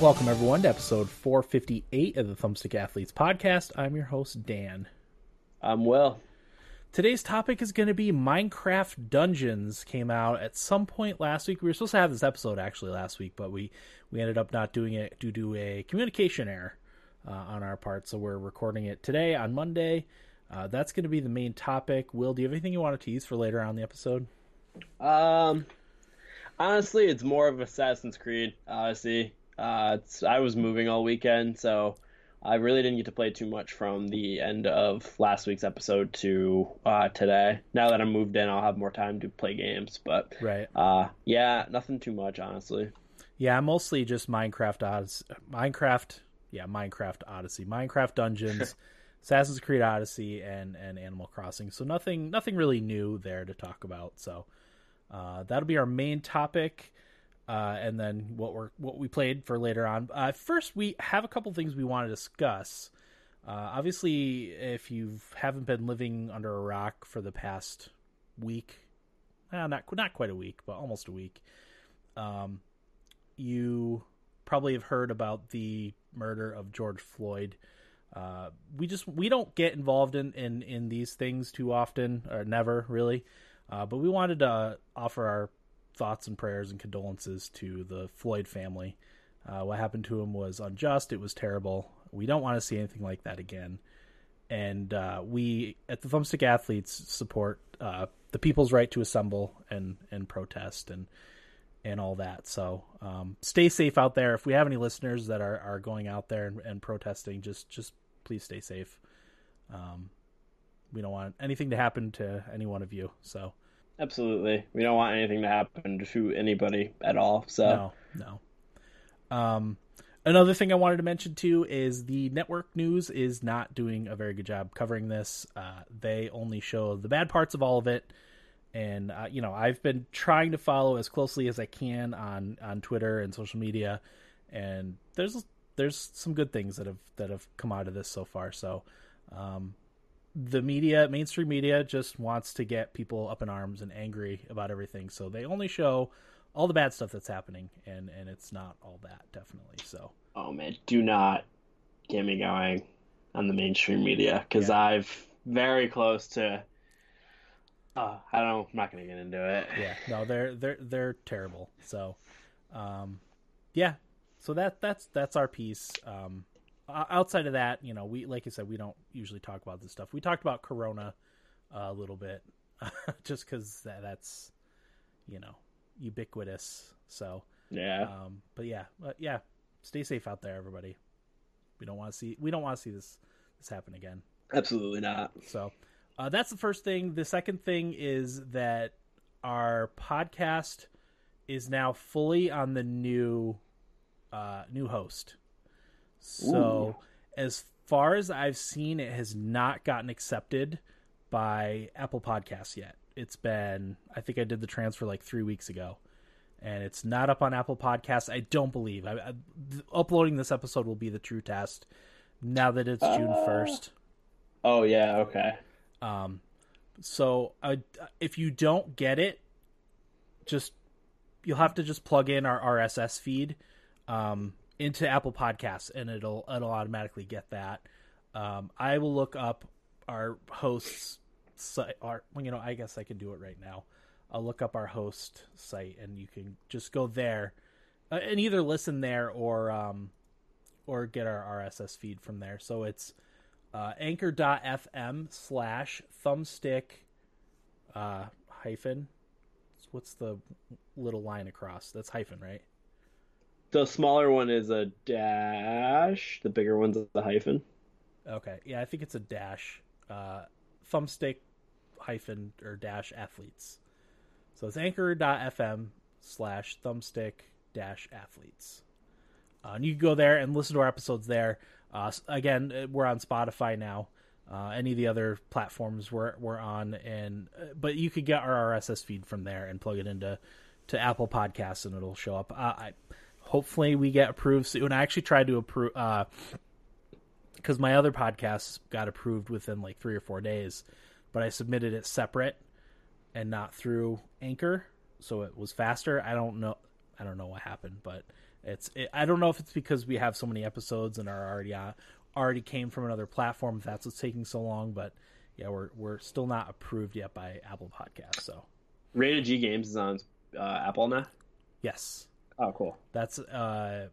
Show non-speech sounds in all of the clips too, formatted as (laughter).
Welcome, everyone, to episode 458 of the Thumbstick Athletes podcast. I'm your host, Dan. I'm well. Today's topic is going to be Minecraft Dungeons. Came out at some point last week. We were supposed to have this episode actually last week, but we, we ended up not doing it due to a communication error uh, on our part. So we're recording it today on Monday. Uh, that's going to be the main topic. Will, do you have anything you want to tease for later on the episode? Um, honestly, it's more of Assassin's Creed Odyssey. Uh, I was moving all weekend, so I really didn't get to play too much from the end of last week's episode to uh, today. Now that I'm moved in, I'll have more time to play games. But right, uh, yeah, nothing too much, honestly. Yeah, mostly just Minecraft Odyssey. Minecraft, yeah, Minecraft Odyssey, Minecraft Dungeons, (laughs) Assassin's Creed Odyssey, and and Animal Crossing. So nothing, nothing really new there to talk about. So uh, that'll be our main topic uh, and then what we what we played for later on. Uh, first, we have a couple things we want to discuss. Uh, obviously, if you haven't been living under a rock for the past week, not not quite a week, but almost a week, um, you probably have heard about the murder of George Floyd. Uh, we just we don't get involved in, in, in these things too often, or never really. Uh, but we wanted to offer our thoughts and prayers and condolences to the Floyd family. Uh, what happened to him was unjust. It was terrible. We don't want to see anything like that again. And uh, we at the Thumbstick Athletes support uh, the people's right to assemble and and protest and and all that. So um, stay safe out there. If we have any listeners that are, are going out there and, and protesting, just just please stay safe. Um, we don't want anything to happen to any one of you. So Absolutely. We don't want anything to happen to anybody at all. So no, no. Um, another thing I wanted to mention too is the network news is not doing a very good job covering this. Uh, they only show the bad parts of all of it, and uh, you know I've been trying to follow as closely as I can on on Twitter and social media, and there's there's some good things that have that have come out of this so far. So um, the media, mainstream media, just wants to get people up in arms and angry about everything. So they only show all the bad stuff that's happening, and and it's not all that definitely. So. Oh man, do not get me going on the mainstream media because yeah. I've very close to. Uh, I don't. I'm not gonna get into it. Yeah, no, they're they're they're terrible. So, um, yeah. So that that's that's our piece. Um, outside of that, you know, we like I said, we don't usually talk about this stuff. We talked about Corona uh, a little bit, (laughs) just because that, that's you know ubiquitous. So yeah, um, but yeah, but yeah, stay safe out there, everybody. We don't want to see we don't want to see this this happen again. Absolutely not. So uh, that's the first thing. The second thing is that our podcast is now fully on the new uh, new host. So, Ooh. as far as I've seen, it has not gotten accepted by Apple Podcasts yet. It's been, I think I did the transfer like three weeks ago, and it's not up on Apple Podcasts. I don't believe. I, I, uploading this episode will be the true test. Now that it's uh, June first. Oh yeah. Okay. Um, so uh, if you don't get it, just you'll have to just plug in our RSS feed. Um, into Apple Podcasts, and it'll it'll automatically get that. Um, I will look up our hosts site. Our, well, you know, I guess I can do it right now. I'll look up our host site, and you can just go there uh, and either listen there or um, or get our RSS feed from there. So it's uh, anchor.fm slash thumbstick uh, hyphen. What's the little line across? That's hyphen, right? The smaller one is a dash. The bigger one's a hyphen. Okay, yeah, I think it's a dash. Uh, thumbstick hyphen or dash athletes. So it's anchor.fm slash thumbstick dash athletes. Uh, and you can go there and listen to our episodes there. Uh, again, uh, we're on Spotify now. Uh, any of the other platforms we're, we're on, and uh, but you could get our RSS feed from there and plug it into to Apple Podcasts, and it'll show up. Uh, I hopefully we get approved soon. I actually tried to approve. Uh, because my other podcasts got approved within like three or four days, but I submitted it separate and not through Anchor, so it was faster. I don't know. I don't know what happened, but it's. It, I don't know if it's because we have so many episodes and are already on, already came from another platform. If that's what's taking so long, but yeah, we're we're still not approved yet by Apple Podcasts. So Rated G Games is on uh, Apple now. yes, Oh, cool. that's. uh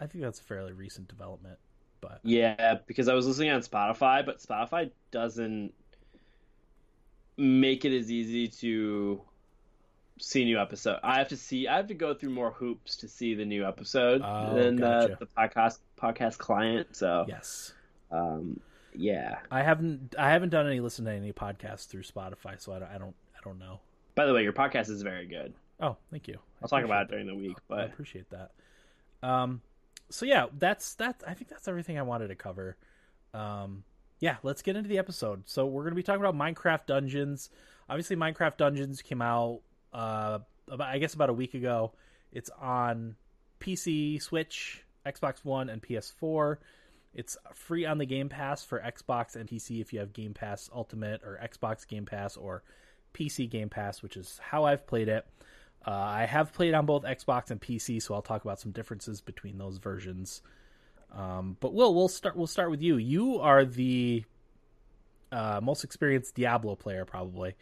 I think that's a fairly recent development, but Yeah, because I was listening on Spotify, but Spotify doesn't make it as easy to see new episode. I have to see. I have to go through more hoops to see the new episode Oh, than gotcha. the, the podcast podcast client. So, yes. um, yeah. I haven't I haven't done any listen to any podcasts through Spotify, so I don't I don't, I don't know. By the way, your podcast is very good. Oh, thank you. I I'll talk about it during the week. I but appreciate that. Um, so yeah, that's that. I think that's everything I wanted to cover. Um, yeah, let's get into the episode. So we're going to be talking about Minecraft Dungeons. Obviously, Minecraft Dungeons came out uh, about I guess about a week ago. It's on PC, Switch, Xbox One, and PS4. It's free on the Game Pass for Xbox and PC if you have Game Pass Ultimate or Xbox Game Pass or PC Game Pass, which is how I've played it. Uh, I have played on both Xbox and PC, so I'll talk about some differences between those versions. Um, but Will, we'll start. We'll start with you. You are the uh, most experienced Diablo player, probably.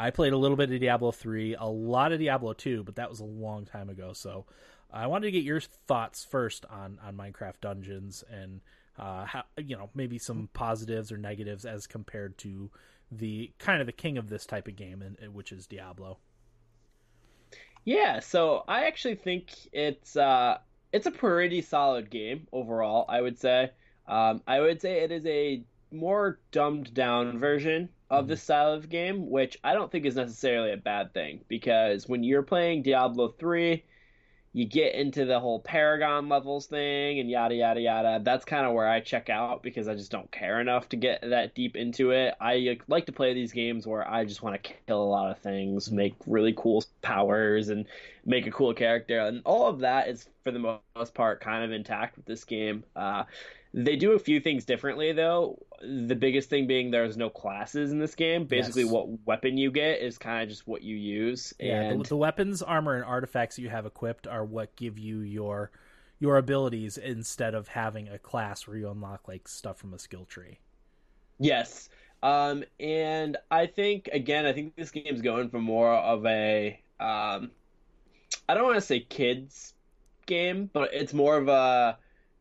I played a little bit of Diablo three, a lot of Diablo two, but that was a long time ago. So I wanted to get your thoughts first on on Minecraft Dungeons and uh, how you know maybe some positives or negatives as compared to the kind of the king of this type of game, and which is Diablo. Yeah, so I actually think it's uh it's a pretty solid game overall, I would say. Um, I would say it is a more dumbed down version of this style of game, which I don't think is necessarily a bad thing because when you're playing Diablo 3, you get into the whole Paragon levels thing and yada yada yada. That's kind of where I check out because I just don't care enough to get that deep into it. I like to play these games where I just want to kill a lot of things, make really cool powers, and make a cool character, and all of that is for the most part kind of intact with this game. Uh, they do a few things differently though. The biggest thing being there's no classes in this game. Basically, Yes. what weapon you get is kind of just what you use. Yeah, and the, the weapons, armor, and artifacts you have equipped are what give you your your abilities instead of having a class where you unlock like stuff from a skill tree. Yes. Um, and I think again, I think this game's going for more of a um, I don't want to say kids game, but it's more of a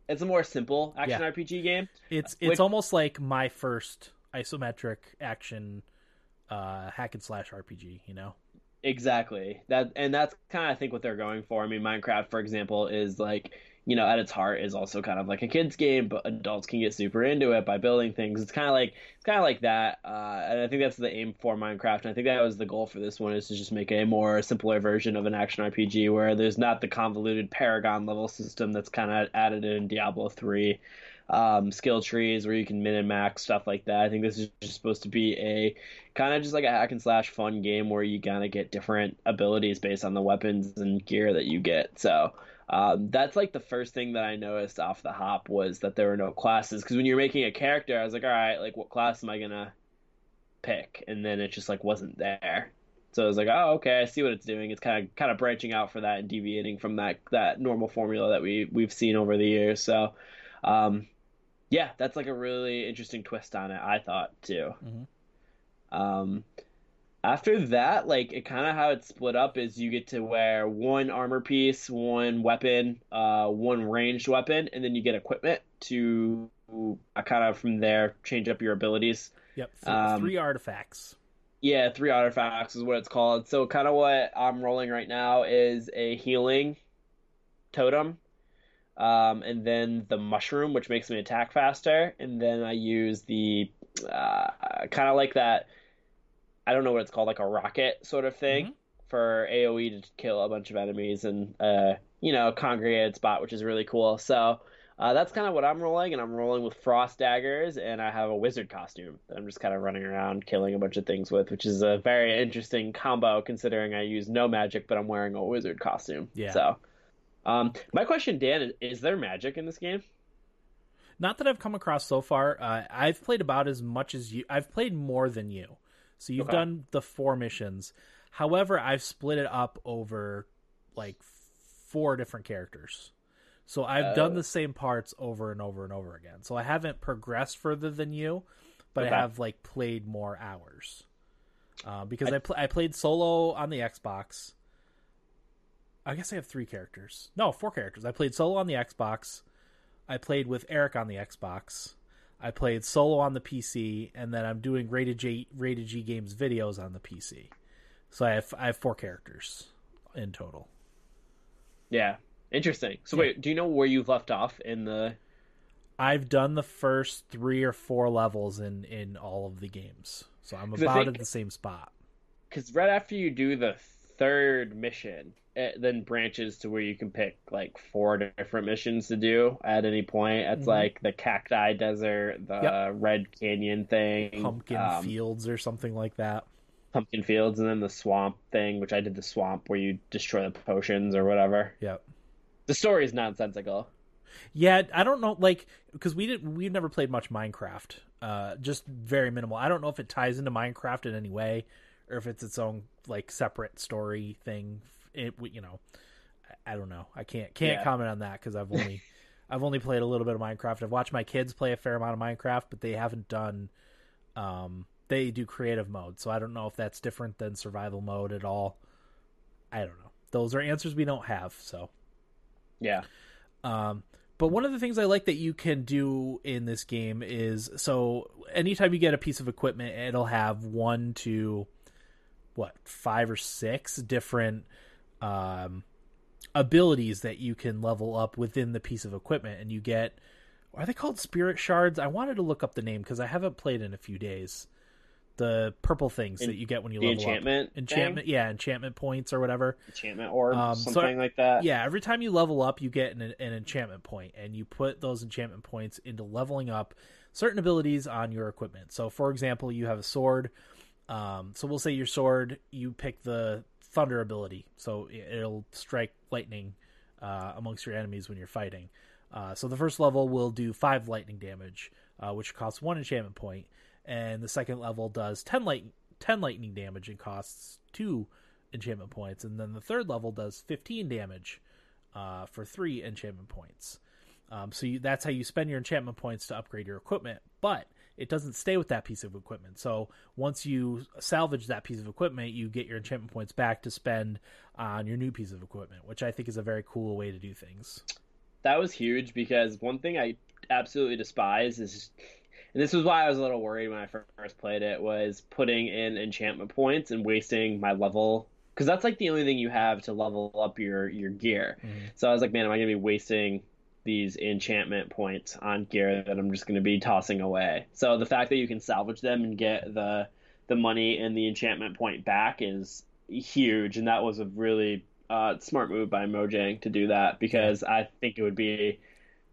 it's a more simple action Yeah. RPG game. It's it's Which- almost like my first isometric action uh, hack and slash RPG. You know? Exactly. That and that's kind of I think what they're going for. I mean, Minecraft, for example, is like you know at its heart is also kind of like a kids game, but adults can get super into it by building things. It's kind of like it's kind of like that, uh, and I think that's the aim for Minecraft. And I think that was the goal for this one is to just make a more simpler version of an action RPG where there's not the convoluted Paragon level system that's kind of added in Diablo three. Um, skill trees where you can min and max stuff like that. I think this is just supposed to be a kind of just like a hack and slash fun game where you kind of get different abilities based on the weapons and gear that you get. So um, that's like the first thing that I noticed off the hop was that there were no classes. Because when you're making a character, I was like, all right, like what class am I gonna pick? And then it just like wasn't there. So I was like, oh, okay, I see what it's doing. It's kind of kind of branching out for that and deviating from that that normal formula that we we've seen over the years. So, um, yeah, that's like a really interesting twist on it. I thought too. Mhm. Um, after that, like it kind of how it's split up is you get to wear one armor piece, one weapon, uh, one ranged weapon, and then you get equipment to uh, kind of from there change up your abilities. Yep. Th- Um, three artifacts. Yeah, three artifacts is what it's called. So kind of what I'm rolling right now is a healing totem, um, and then the mushroom, which makes me attack faster, and then I use the uh, kind of like that. I don't know what it's called, like a rocket sort of thing Mhm. for AOE to kill a bunch of enemies and uh, you know congregated spot, which is really cool. So. Uh, that's kind of what I'm rolling, and I'm rolling with frost daggers, and I have a wizard costume that I'm just kind of running around killing a bunch of things with, which is a very interesting combo considering I use no magic, but I'm wearing a wizard costume. Yeah. So, um, my question, Dan, is, is there magic in this game? Not that I've come across so far. Uh, I've played about as much as you. I've played more than you. So you've Okay. done the four missions. However, I've split it up over like four different characters. So I've done Oh. the same parts over and over and over again. So I haven't progressed further than you, but Okay. I have like played more hours. Uh, because I, pl- I played solo on the Xbox. I guess I have three characters. No, four characters. I played solo on the Xbox. I played with Eric on the Xbox. I played solo on the PC, and then I'm doing rated G rated G games videos on the PC. So I have I have four characters in total. Yeah, interesting. So Yeah. wait, do you know where you've left off in the? I've done the first three or four levels in in all of the games, so I'm about think- at the same spot. Because right after you do the third mission, it then branches to where you can pick like four different missions to do at any point. It's Mhm. like the cacti desert, the Yep. red canyon thing, Pumpkin um, fields or something like that. pumpkin fields, and then the swamp thing, which I did the swamp where you destroy the potions or whatever. Yep. The story is nonsensical. Yeah, I don't know, like because we didn't, we've never played much Minecraft, uh, just very minimal. I don't know if it ties into Minecraft in any way, or if it's its own like separate story thing. It, you know, I- don't know. I can't can't Yeah. comment on that because I've only (laughs) I've only played a little bit of Minecraft. I've watched my kids play a fair amount of Minecraft, but they haven't done. Um, they do creative mode, so I don't know if that's different than survival mode at all. I don't know. Those are answers we don't have, so. Yeah. Um, but one of the things I like that you can do in this game is so anytime you get a piece of equipment, it'll have one to what five or six different um, abilities that you can level up within the piece of equipment, and you get are they called spirit shards? I wanted to look up the name because I haven't played in a few days. The purple things En- that you get when you level enchantment, up, enchantment, thing? yeah, enchantment points or whatever. enchantment or Um, so something like that. Yeah, every time you level up, you get an, an enchantment point, and you put those enchantment points into leveling up certain abilities on your equipment. So, for example, you have a sword. Um, so we'll say your sword, you pick the thunder ability, so it- it'll strike lightning uh, amongst your enemies when you're fighting. Uh, so the first level will do five lightning damage, uh, which costs one enchantment point, and the second level does ten light ten lightning damage and costs two enchantment points, and then the third level does fifteen damage uh, for three enchantment points. Um, so you, that's how you spend your enchantment points to upgrade your equipment, but it doesn't stay with that piece of equipment. So once you salvage that piece of equipment, you get your enchantment points back to spend on your new piece of equipment, which I think is a very cool way to do things. that was huge because one thing I absolutely despise is, and this was why I was a little worried when I first played it, was putting in enchantment points and wasting my level because that's like the only thing you have to level up your your gear. Mm-hmm. So I was like, man, am I gonna be wasting these enchantment points on gear that I'm just gonna be tossing away? So the fact that you can salvage them and get the the money and the enchantment point back is huge, and that was a really uh, smart move by Mojang to do that because I think it would be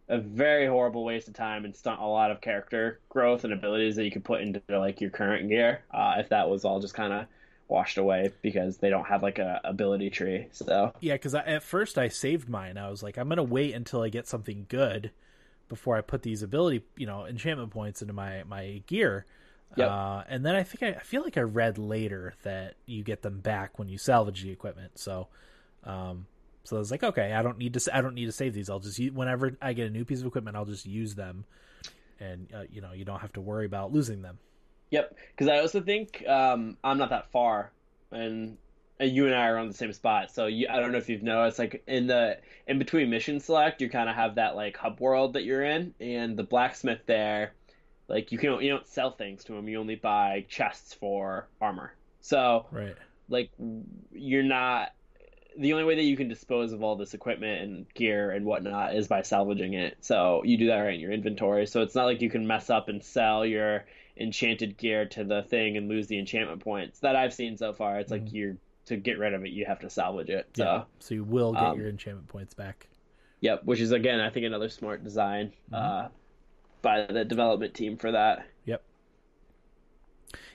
a very horrible waste of time and stunt a lot of character growth and abilities that you could put into like your current gear uh, if that was all just kind of washed away because they don't have like a ability tree. So Yeah, because at first I saved mine. I was like, I'm gonna wait until I get something good before I put these ability, you know, enchantment points into my my gear. Yep. Uh, and then I think I, I feel like I read later that you get them back when you salvage the equipment. So, um, so I was like, okay, I don't need to. I don't need to save these. I'll just use, whenever I get a new piece of equipment, I'll just use them, and uh, you know, you don't have to worry about losing them. Yep, because I also think um, I'm not that far, and, and you and I are on the same spot. So you, I don't know if you've noticed, like in the in between mission select, you kind of have that like hub world that you're in, and the blacksmith there, like you can you don't sell things to him. You only buy chests for armor. So Right. like you're not the only way that you can dispose of all this equipment and gear and whatnot is by salvaging it. So you do that right in your inventory. So it's not like you can mess up and sell your enchanted gear to the thing and lose the enchantment points that I've seen so far. It's like you're to get rid of it, you have to salvage it. So Yeah. So you will get um, your enchantment points back. yep, which is again I think another smart design Mm-hmm. uh, by the development team for that. Yep.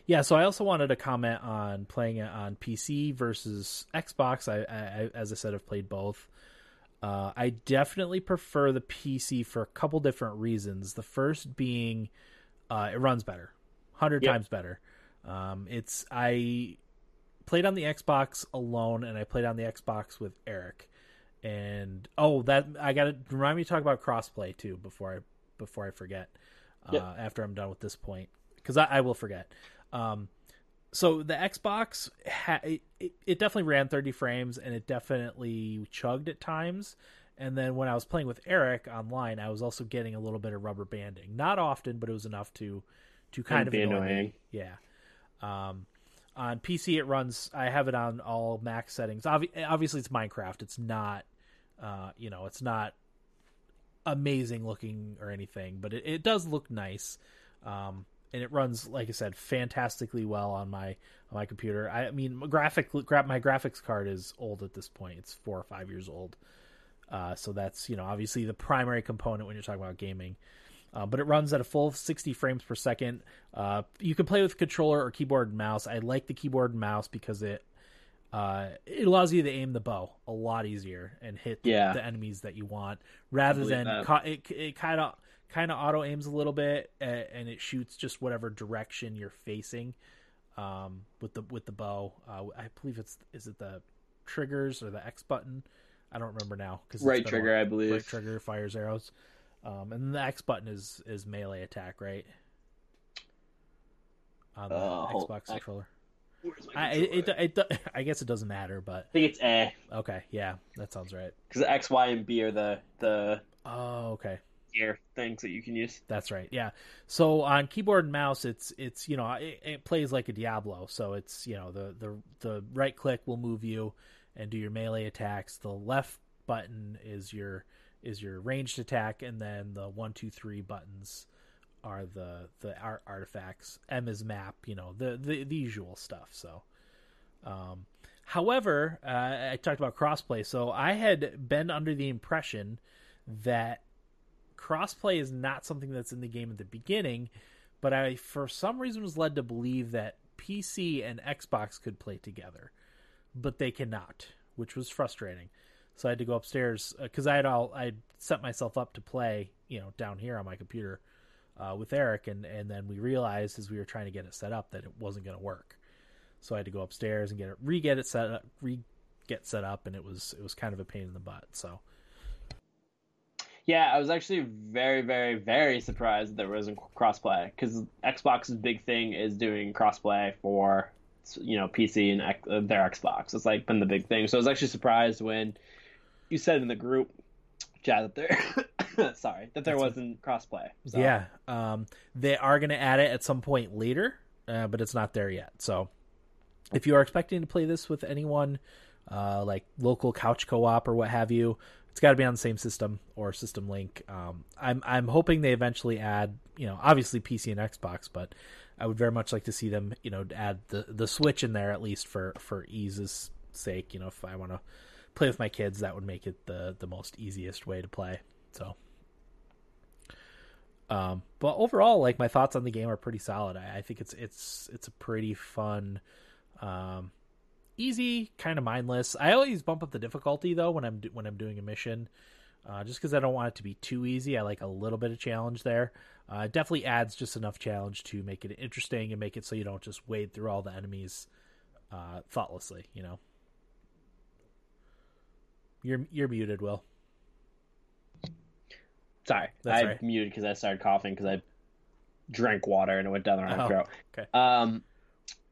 Yeah, so I also wanted to comment on playing it on PC versus Xbox. I, I, I as I said, I've played both. Uh, I definitely prefer the PC for a couple different reasons. The first being uh, it runs better, hundred yep. times better. Um, it's I played on the Xbox alone, and I played on the Xbox with Eric. And oh, that I got to remind me to talk about crossplay too before I before I forget. Yep. Uh, after I'm done with this point, because I, I, will forget. Um, so the Xbox ha- it, it, definitely ran 30 frames and it definitely chugged at times. And then when I was playing with Eric online, I was also getting a little bit of rubber banding. Not often, but it was enough to to kind of annoy annoying. Me. Yeah. Um, on PC, it runs. I have it on all max settings. obviously, it's Minecraft. It's not, uh, you know, it's not amazing looking or anything, but it, it does look nice. Um, and it runs, like I said, fantastically well on my on my computer. I mean, my graphic my graphics card is old at this point. It's four or five years old. Uh, so that's you know obviously the primary component when you're talking about gaming. Uh, but it runs at a full 60 frames per second. Uh, you can play with controller or keyboard and mouse. I like the keyboard and mouse because it uh, it allows you to aim the bow a lot easier and hit yeah. the enemies that you want rather than ca- it. It kind of kind of auto aims a little bit and it shoots just whatever direction you're facing um, with the with the bow. Uh, I believe it's is it the triggers or the X button. I don't remember now because right trigger, I believe. Right trigger fires arrows. Um, and the X button is is melee attack, right? On the uh, Xbox I, controller. I, it, it, it, (laughs) I guess it doesn't matter, but I think it's A. Okay, yeah, that sounds right. Because X, Y, and B are the the oh okay gear things that you can use. That's right. Yeah. So on keyboard and mouse, it's it's you know it, it plays like a Diablo. So it's you know the the the right click will move you and do your melee attacks. The left button is your is your ranged attack, and then the one, two, three buttons are the the art artifacts. M is map, you know, the the, the usual stuff. So, um, however, uh, I talked about crossplay. So I had been under the impression that crossplay is not something that's in the game at the beginning, but I for some reason was led to believe that PC and Xbox could play together, but they cannot, which was frustrating. So I had to go upstairs because uh, I had all I set myself up to play, you know, down here on my computer uh, with Eric, and and then we realized as we were trying to get it set up that it wasn't going to work. So I had to go upstairs and get it re get it set up, re get set up, and it was it was kind of a pain in the butt. So. Yeah, I was actually very, very, very surprised that there wasn't crossplay because Xbox's big thing is doing crossplay for you know PC and uh, their Xbox. It's like been the big thing. So I was actually surprised when you said in the group chat that there (coughs) sorry that there That's wasn't crossplay. So. Yeah, um, they are going to add it at some point later, uh, but it's not there yet. So if you are expecting to play this with anyone, uh, like local couch co-op or what have you, it's got to be on the same system or system link. Um, I'm I'm hoping they eventually add, you know, obviously PC and Xbox, but I would very much like to see them, you know, add the the Switch in there at least for for ease's sake. You know, if I want to play with my kids, that would make it the the most easiest way to play. So, um, but overall, like my thoughts on the game are pretty solid. I, I think it's it's it's a pretty fun, um, easy, kind of mindless. I always bump up the difficulty though when I'm when I'm doing a mission, uh, just because I don't want it to be too easy. I like a little bit of challenge there. Uh, it definitely adds just enough challenge to make it interesting and make it so you don't just wade through all the enemies uh, thoughtlessly. You know. You're you're muted, Will. Sorry, That's I right. muted because I started coughing because I drank water and it went down the wrong oh, throat. Okay. Um,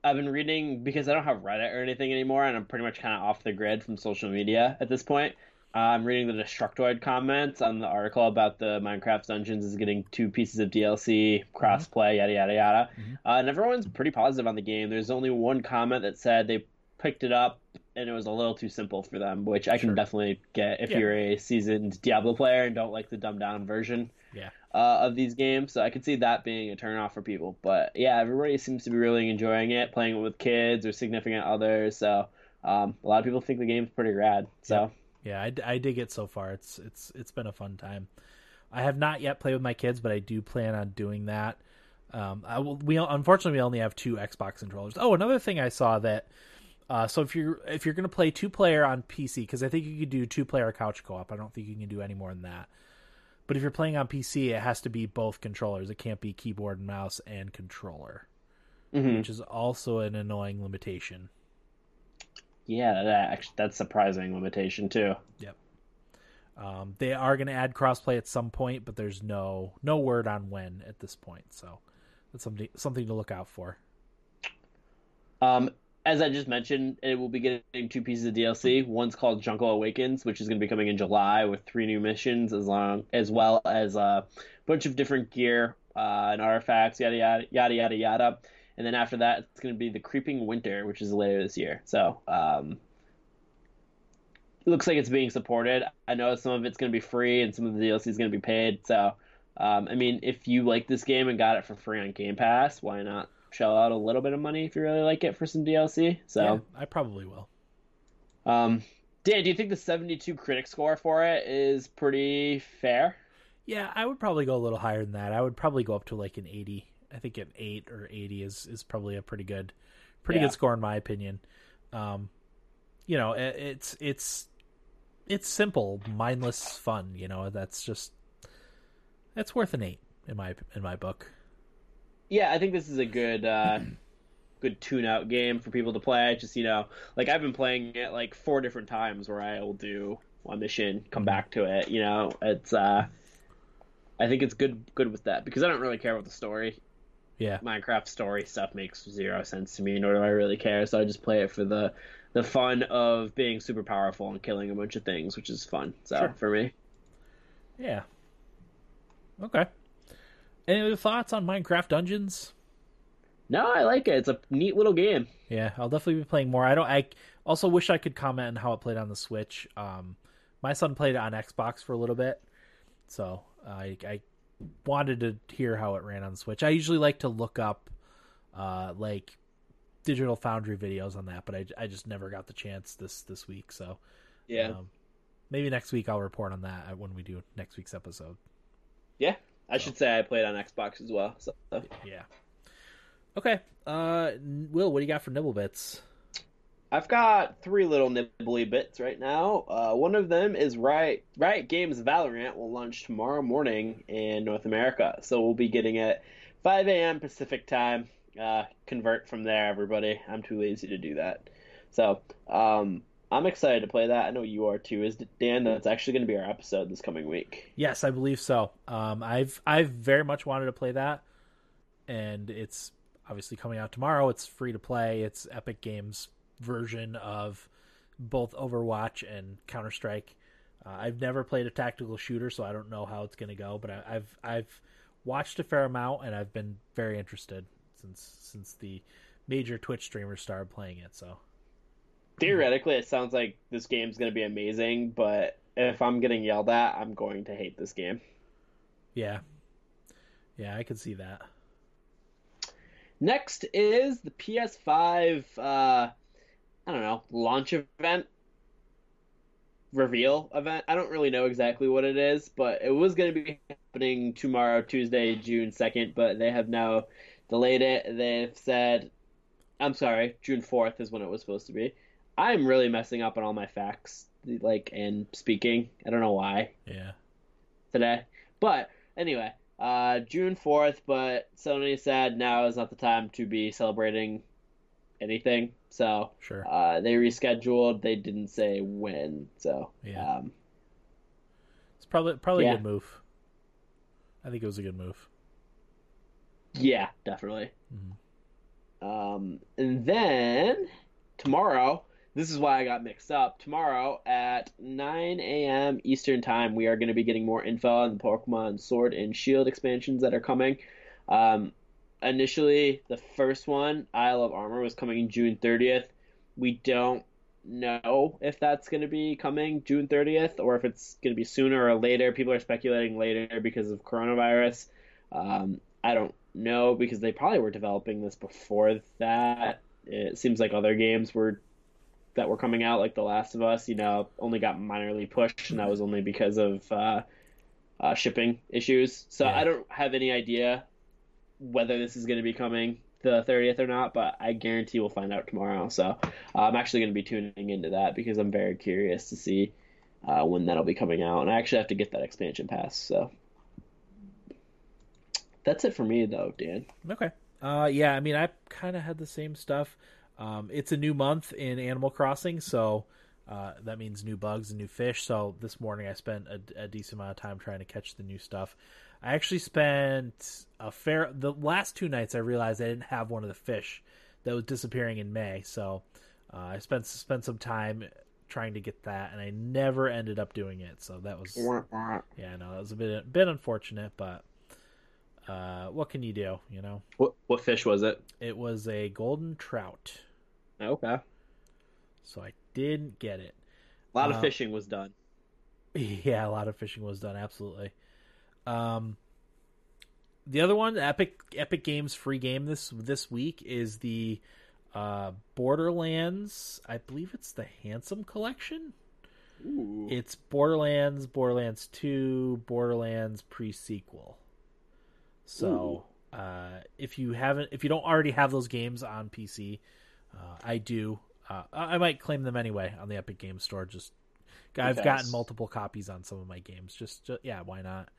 I've been reading because I don't have Reddit or anything anymore, and I'm pretty much kind of off the grid from social media at this point. Uh, I'm reading the Destructoid comments on the article about the Minecraft Dungeons is getting two pieces of DLC, crossplay, yada yada yada, mm-hmm. uh, and everyone's pretty positive on the game. There's only one comment that said they picked it up and it was a little too simple for them, which I can sure. definitely get if yeah. you're a seasoned Diablo player and don't like the dumbed down version yeah. uh, of these games. So I could see that being a turnoff for people. But yeah, everybody seems to be really enjoying it, playing it with kids or significant others. So um, a lot of people think the game's pretty rad. So yeah, I, I dig it so far. It's it's it's been a fun time. I have not yet played with my kids, but I do plan on doing that. Um, I will, we unfortunately we only have two Xbox controllers. Oh, another thing I saw that Uh, so if you're if you're gonna play two player on PC, because I think you could do two player couch co op. I don't think you can do any more than that. But if you're playing on PC, it has to be both controllers. It can't be keyboard and mouse and controller, Mhm. which is also an annoying limitation. Yeah, that actually, that's surprising limitation too. Yep. Um, they are going to add crossplay at some point, but there's no no word on when at this point. So that's something something to look out for. Um, as I just mentioned, it will be getting two pieces of DLC. One's called Jungle Awakens, which is going to be coming in July with three new missions, as long as well as a bunch of different gear uh, and artifacts, yada yada yada yada yada. And then after that, it's going to be the Creeping Winter, which is later this year. So um, it looks like it's being supported. I know some of it's going to be free, and some of the DLC is going to be paid. So um, I mean, if you like this game and got it for free on Game Pass, why not shell out a little bit of money if you really like it for some DLC? So, Yeah, I probably will. um, Dan, do you think the 72 critic score for it is pretty fair? Yeah, I would probably go a little higher than that. I would probably go up to like an 80. I think an 8 or 80 is is probably a pretty good pretty Yeah. good score in my opinion. Um you know, it, it's it's it's simple, mindless fun, you know. That's just that's worth an 8 in my in my book. Yeah, I think this is a good uh, (clears throat) good tune out game for people to play. Just you know, like I've been playing it like four different times where I will do one mission, come back to it. You know, it's uh, I think it's good good with that because I don't really care about the story. Yeah. Minecraft story stuff makes zero sense to me, nor do I really care. So I just play it for the the fun of being super powerful and killing a bunch of things, which is fun. So Sure. for me, Yeah. Okay. Any other thoughts on Minecraft Dungeons? no, I like it. It's a neat little game. Yeah, I'll definitely be playing more. I don't. I also wish I could comment on how it played on the Switch. Um, my son played it on Xbox for a little bit, so I I wanted to hear how it ran on Switch. I usually like to look up, uh, like Digital Foundry videos on that, but I, I just never got the chance this this week. So Yeah, um, maybe next week I'll report on that when we do next week's episode. yeah. I should say I played on Xbox as well. So. Yeah. Okay. Uh, Will, what do you got for nibble bits? I've got three little nibbly bits right now. Uh, one of them is Riot, Riot Games Valorant will launch tomorrow morning in North America. So we'll be getting it 5 a.m. Pacific time. Uh, convert from there, everybody. I'm too lazy to do that. So um, I'm excited to play that. I know you are too. Is Dan? That's actually going to be our episode this coming week. Yes, I believe so. Um, I've I've very much wanted to play that, and it's obviously coming out tomorrow. It's free to play. It's Epic Games version of both Overwatch and Counter Strike. Uh, I've never played a tactical shooter, so I don't know how it's going to go. But I, I've I've watched a fair amount, and I've been very interested since since the major Twitch streamers started playing it. So Theoretically, it sounds like this game's going to be amazing, but if I'm getting yelled at, I'm going to hate this game. yeah, yeah, I can see that. Next is the PS5, uh, I don't know, launch event, reveal event. I don't really know exactly what it is, but it was going to be happening tomorrow, Tuesday, June 2nd, but they have now delayed it. They've said, I'm sorry, June 4th is when it was supposed to be. I'm really messing up on all my facts, like, and speaking. I don't know why Yeah, today. But anyway, uh, June 4th, but Sony said now is not the time to be celebrating anything. So sure. uh, they rescheduled. They didn't say when. So Yeah. um, It's probably probably a good move. I think it was a good move. yeah, definitely. Mhm. Um, and then tomorrow, this is why I got mixed up. Tomorrow at 9 a.m. Eastern Time, we are going to be getting more info on the Pokemon Sword and Shield expansions that are coming. Um, initially, the first one, Isle of Armor, was coming June 30th. We don't know if that's going to be coming June 30th or if it's going to be sooner or later. People are speculating later because of coronavirus. Um, I don't know because they probably were developing this before that. It seems like other games were that were coming out, like The Last of Us, you know, only got minorly pushed, and that was only because of uh, uh, shipping issues. So Yeah. I don't have any idea whether this is going to be coming the 30th or not, but I guarantee we'll find out tomorrow. So uh, I'm actually going to be tuning into that because I'm very curious to see uh, when that'll be coming out, and I actually have to get that expansion pass. So that's it for me, though, Dan. Okay. Uh, yeah, I mean, I kind of had the same stuff. Um, it's a new month in Animal Crossing, so uh, that means new bugs and new fish. So this morning I spent a, a, decent amount of time trying to catch the new stuff. I actually spent a fair the last two nights. I realized I didn't have one of the fish that was disappearing in May, so uh, I spent spent some time trying to get that, and I never ended up doing it. So that was yeah, no, that was a bit bit unfortunate, but uh, what can you do? You know. What what fish was it? It was a golden trout. Okay. So I didn't get it. A lot of uh, fishing was done. (laughs) Yeah, a lot of fishing was done. Absolutely. Um, the other one, Epic Epic Games free game this this week is the uh, Borderlands. I believe it's the Handsome Collection. Ooh. It's Borderlands, Borderlands Two, Borderlands pre sequel. So uh, if you haven't, if you don't already have those games on PC, uh, I do. Uh, I might claim them anyway on the Epic Games Store. Just I've gotten multiple copies on some of my games. Just, just yeah, why not?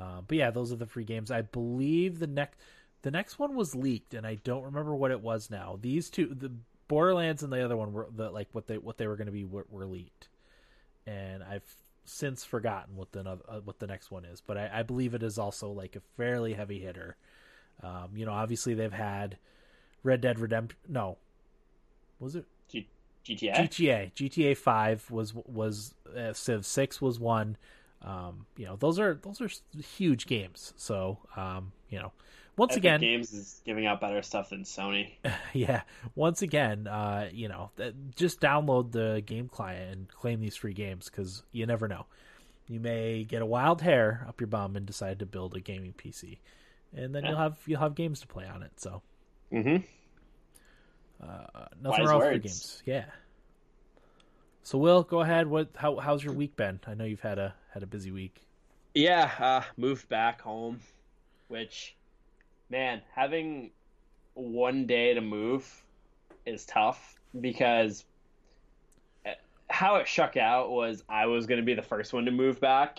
Uh, but yeah, those are the free games. I believe the next the next one was leaked, and I don't remember what it was now. These two, the Borderlands and the other one, were the like what they what they were going to be were, were, leaked, and I've since forgotten what the uh, what the next one is. But I, I, believe it is also like a fairly heavy hitter. Um, you know, obviously they've had Red Dead Redemption. No, was it GTA. GTA. GTA Five was was uh, Civ Six was one. Um, you know, those are those are huge games. So, um, you know, once Epic again, Games is giving out better stuff than Sony. (laughs) yeah, once again, uh, you know, just download the game client and claim these free games because you never know. You may get a wild hair up your bum and decide to build a gaming PC, and then yeah. you'll have you'll have games to play on it. So, mm-hmm. Uh, nothing Wise wrong words. with games. Yeah. So, Will, go ahead. What? How, how's your week been? I know you've had a had a busy week. Yeah, uh, moved back home, which, man, having one day to move is tough because eh, how it shook out was I was going to be the first one to move back,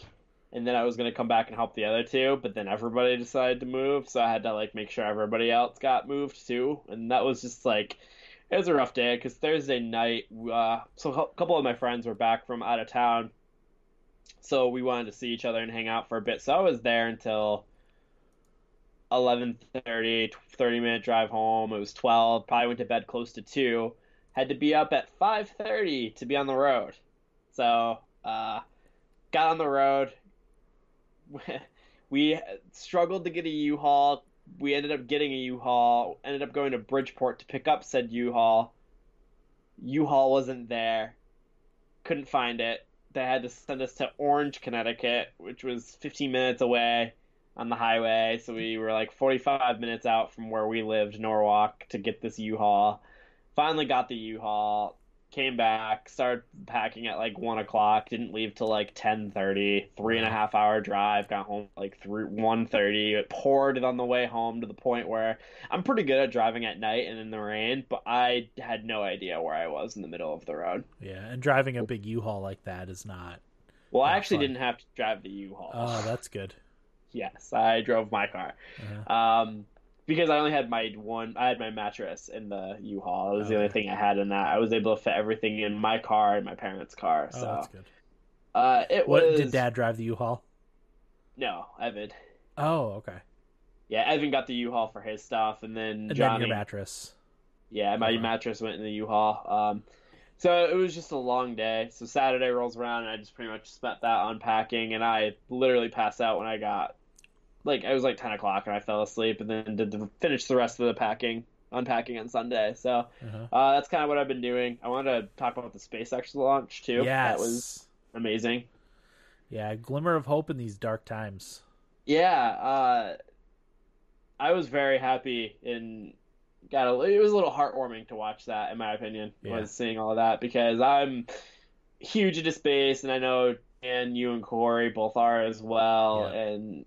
and then I was going to come back and help the other two, but then everybody decided to move, so I had to like make sure everybody else got moved too, and that was just like it was a rough day because Thursday night, uh, so a couple of my friends were back from out of town, so we wanted to see each other and hang out for a bit. So I was there until 11:30, 30 minute drive home. It was 12. Probably went to bed close to two. Had to be up at 5:30 to be on the road. So uh, got on the road. (laughs) we struggled to get a U-Haul we ended up getting a U-Haul, ended up going to Bridgeport to pick up said U-Haul. U-Haul wasn't there. Couldn't find it. They had to send us to Orange, Connecticut, which was 15 minutes away on the highway. So we were like 45 minutes out from where we lived, Norwalk, to get this U-Haul. Finally got the U-Haul came back, started packing at like one o'clock, didn't leave till like ten thirty. Three and a half hour drive, got home like three one thirty. It poured on the way home to the point where I'm pretty good at driving at night and in the rain, but I had no idea where I was in the middle of the road. Yeah, and driving a big U-Haul like that is not. Well, I actually fun. didn't have to drive the U-Haul. Oh, that's good. (laughs) yes, I drove my car. Uh-huh. Um, because I only had my one. I had my mattress in the U-Haul. It was the only thing I had in that. I was able to fit everything in my car and my parents' car. Oh, so, oh, that's good. Uh, it what was. Did Dad drive the U-Haul? No, Evan. Oh, okay. Yeah, Evan got the U-Haul for his stuff, and then and Johnny. Then your mattress. Yeah, my mattress went in the U-Haul. Um, so it was just a long day. So Saturday rolls around, and I just pretty much spent that unpacking, and I literally passed out when I got like it was like ten o'clock and I fell asleep and then did the, finish the rest of the packing unpacking on Sunday. So uh-huh. uh, that's kind of what I've been doing. I wanted to talk about the SpaceX launch too. Yeah, that was amazing. Yeah, glimmer of hope in these dark times. Yeah, uh, I was very happy and got a, it was a little heartwarming to watch that in my opinion yeah. was seeing all of that because I'm huge into space and I know and you and Corey both are as well yeah. and